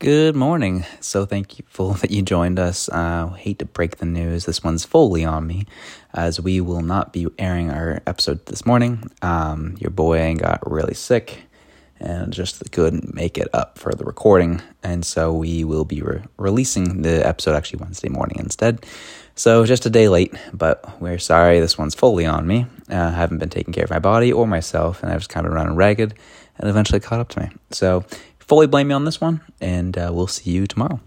Good morning. So thankful that you joined us. Uh, hate to break the news. This one's fully on me, as we will not be airing our episode this morning. Um, your boy got really sick and just couldn't make it up for the recording, and so we will be re- releasing the episode actually Wednesday morning instead. So just a day late, but we're sorry. This one's fully on me. Uh, I haven't been taking care of my body or myself, and I've just kind of running ragged, and eventually caught up to me. So fully blame me on this one, and uh, we'll see you tomorrow.